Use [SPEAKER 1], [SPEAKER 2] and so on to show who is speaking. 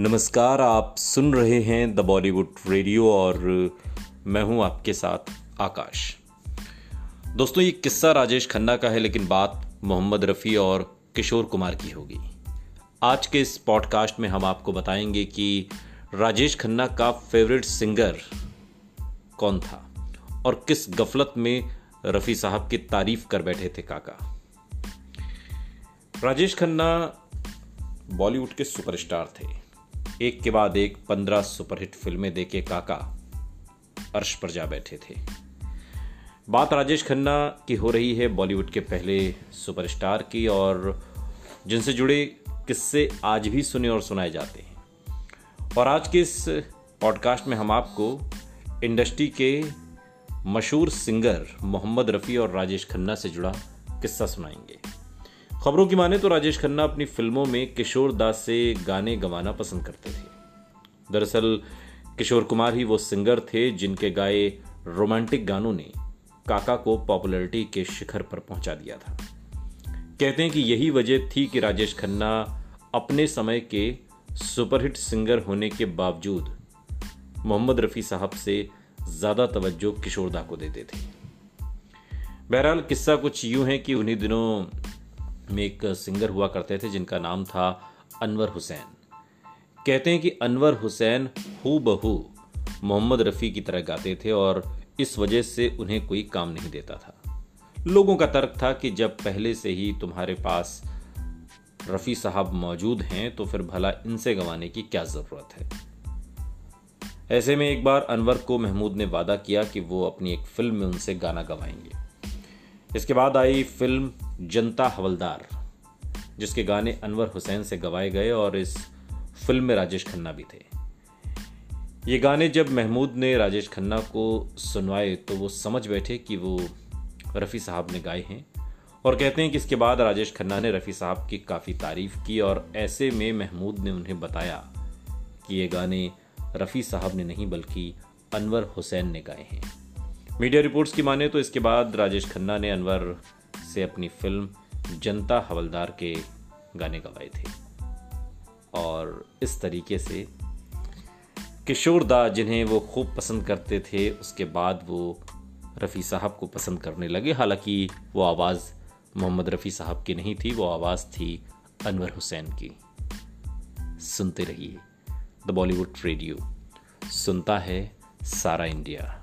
[SPEAKER 1] नमस्कार, आप सुन रहे हैं द बॉलीवुड रेडियो और मैं हूँ आपके साथ आकाश। दोस्तों, ये किस्सा राजेश खन्ना का है, लेकिन बात मोहम्मद रफ़ी और किशोर कुमार की होगी। आज के इस पॉडकास्ट में हम आपको बताएँगे कि राजेश खन्ना का फेवरेट सिंगर कौन था और किस गफलत में रफ़ी साहब की तारीफ़ कर बैठे थे काका। राजेश खन्ना बॉलीवुड के सुपरस्टार थे। एक के बाद एक पंद्रह सुपरहिट फ़िल्में देके काका अर्श पर जा बैठे थे। बात राजेश खन्ना की हो रही है बॉलीवुड के पहले सुपरस्टार की और जिनसे जुड़े किस्से आज भी सुने और सुनाए जाते हैं। और आज के इस पॉडकास्ट में हम आपको इंडस्ट्री के मशहूर सिंगर मोहम्मद रफ़ी और राजेश खन्ना से जुड़ा किस्सा सुनाएँगे। खबरों की माने तो राजेश खन्ना अपनी फ़िल्मों में किशोर दास से गाने गवाना पसंद करते थे। दरअसल, किशोर कुमार ही वो सिंगर थे जिनके गाए रोमांटिक गानों ने काका को पॉपुलैरिटी के शिखर पर पहुँचा दिया था। कहते हैं कि यही वजह थी कि राजेश खन्ना अपने समय के सुपरहिट सिंगर होने के बावजूद मोहम्मद रफ़ी साहब से ज़्यादा तवज्जो किशोरदा को देते थे। बहरहाल, किस्सा कुछ यूँ है कि उन्हीं दिनों में एक सिंगर हुआ करते थे, जिनका नाम था अनवर हुसैन। कहते हैं कि अनवर हुसैन हु बहू मोहम्मद रफ़ी की तरह गाते थे और इस वजह से उन्हें कोई काम नहीं देता था। लोगों का तर्क था कि जब पहले से ही तुम्हारे पास रफ़ी साहब मौजूद हैं तो फिर भला इनसे गंवाने की क्या ज़रूरत है? ऐसे में एक बार अनवर को महमूद ने वादा किया कि वो अपनी एक फ़िल्म में उनसे गाना गवाएँगे। इसके बाद आई फ़िल्म जनता हवलदार, जिसके गाने अनवर हुसैन से गवाए गए और इस फ़िल्म में राजेश खन्ना भी थे। ये गाने जब महमूद ने राजेश खन्ना को सुनवाए तो वो समझ बैठे कि वो रफ़ी साहब ने गाए हैं। और कहते हैं कि इसके बाद राजेश खन्ना ने रफ़ी साहब की काफ़ी तारीफ़ की और ऐसे में महमूद ने उन्हें बताया कि ये गाने रफ़ी साहब ने नहीं, बल्कि अनवर हुसैन ने गाए हैं। मीडिया रिपोर्ट्स की माने तो इसके बाद राजेश खन्ना ने अनवर से अपनी फ़िल्म जनता हवलदार के गाने गवाए थे। और इस तरीके से किशोर दा, जिन्हें वो खूब पसंद करते थे, उसके बाद वो रफ़ी साहब को पसंद करने लगे। हालाँकि वो आवाज़ मोहम्मद रफ़ी साहब की नहीं थी, वो आवाज़ थी अनवर हुसैन की। सुनते रहिए द बॉलीवुड रेडियो। सुनता है सारा इंडिया।